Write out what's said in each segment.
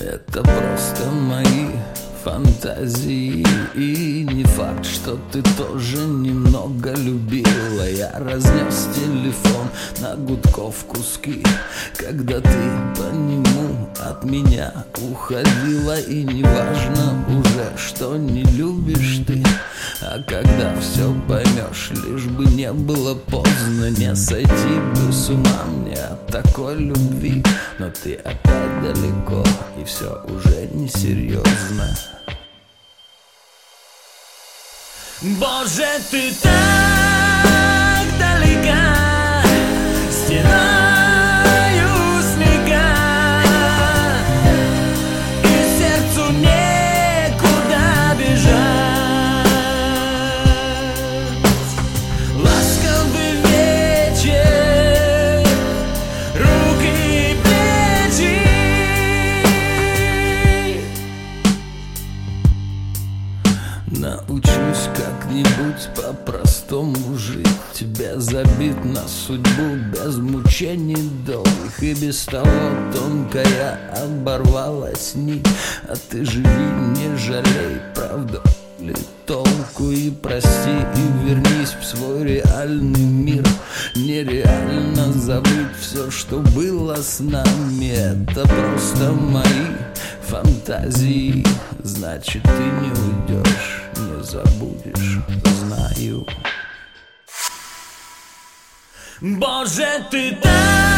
Это просто мои фантазии. И не факт, что ты тоже немного любила. Я разнес телефон на гудков куски. Когда ты по нему от меня уходила И не важно уже, что не любишь ты. А когда все поймешь, лишь бы не было поздно Не сойти бы с ума. Мне от такой любви Но ты опять далеко, и все уже несерьезно Боже, ты так Научусь как-нибудь по-простому жить. Тебя забит на судьбу без мучений долгих. И без того тонкая оборвалась нить. А ты живи, не жалей, правда ли толку? И прости, и вернись в свой реальный мир. Нереально забыть все, что было с нами. Это просто мои фантазии. Значит, ты не уйдешь, не забудешь, знаю. Боже, ты так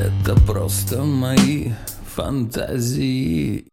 Это просто мои фантазии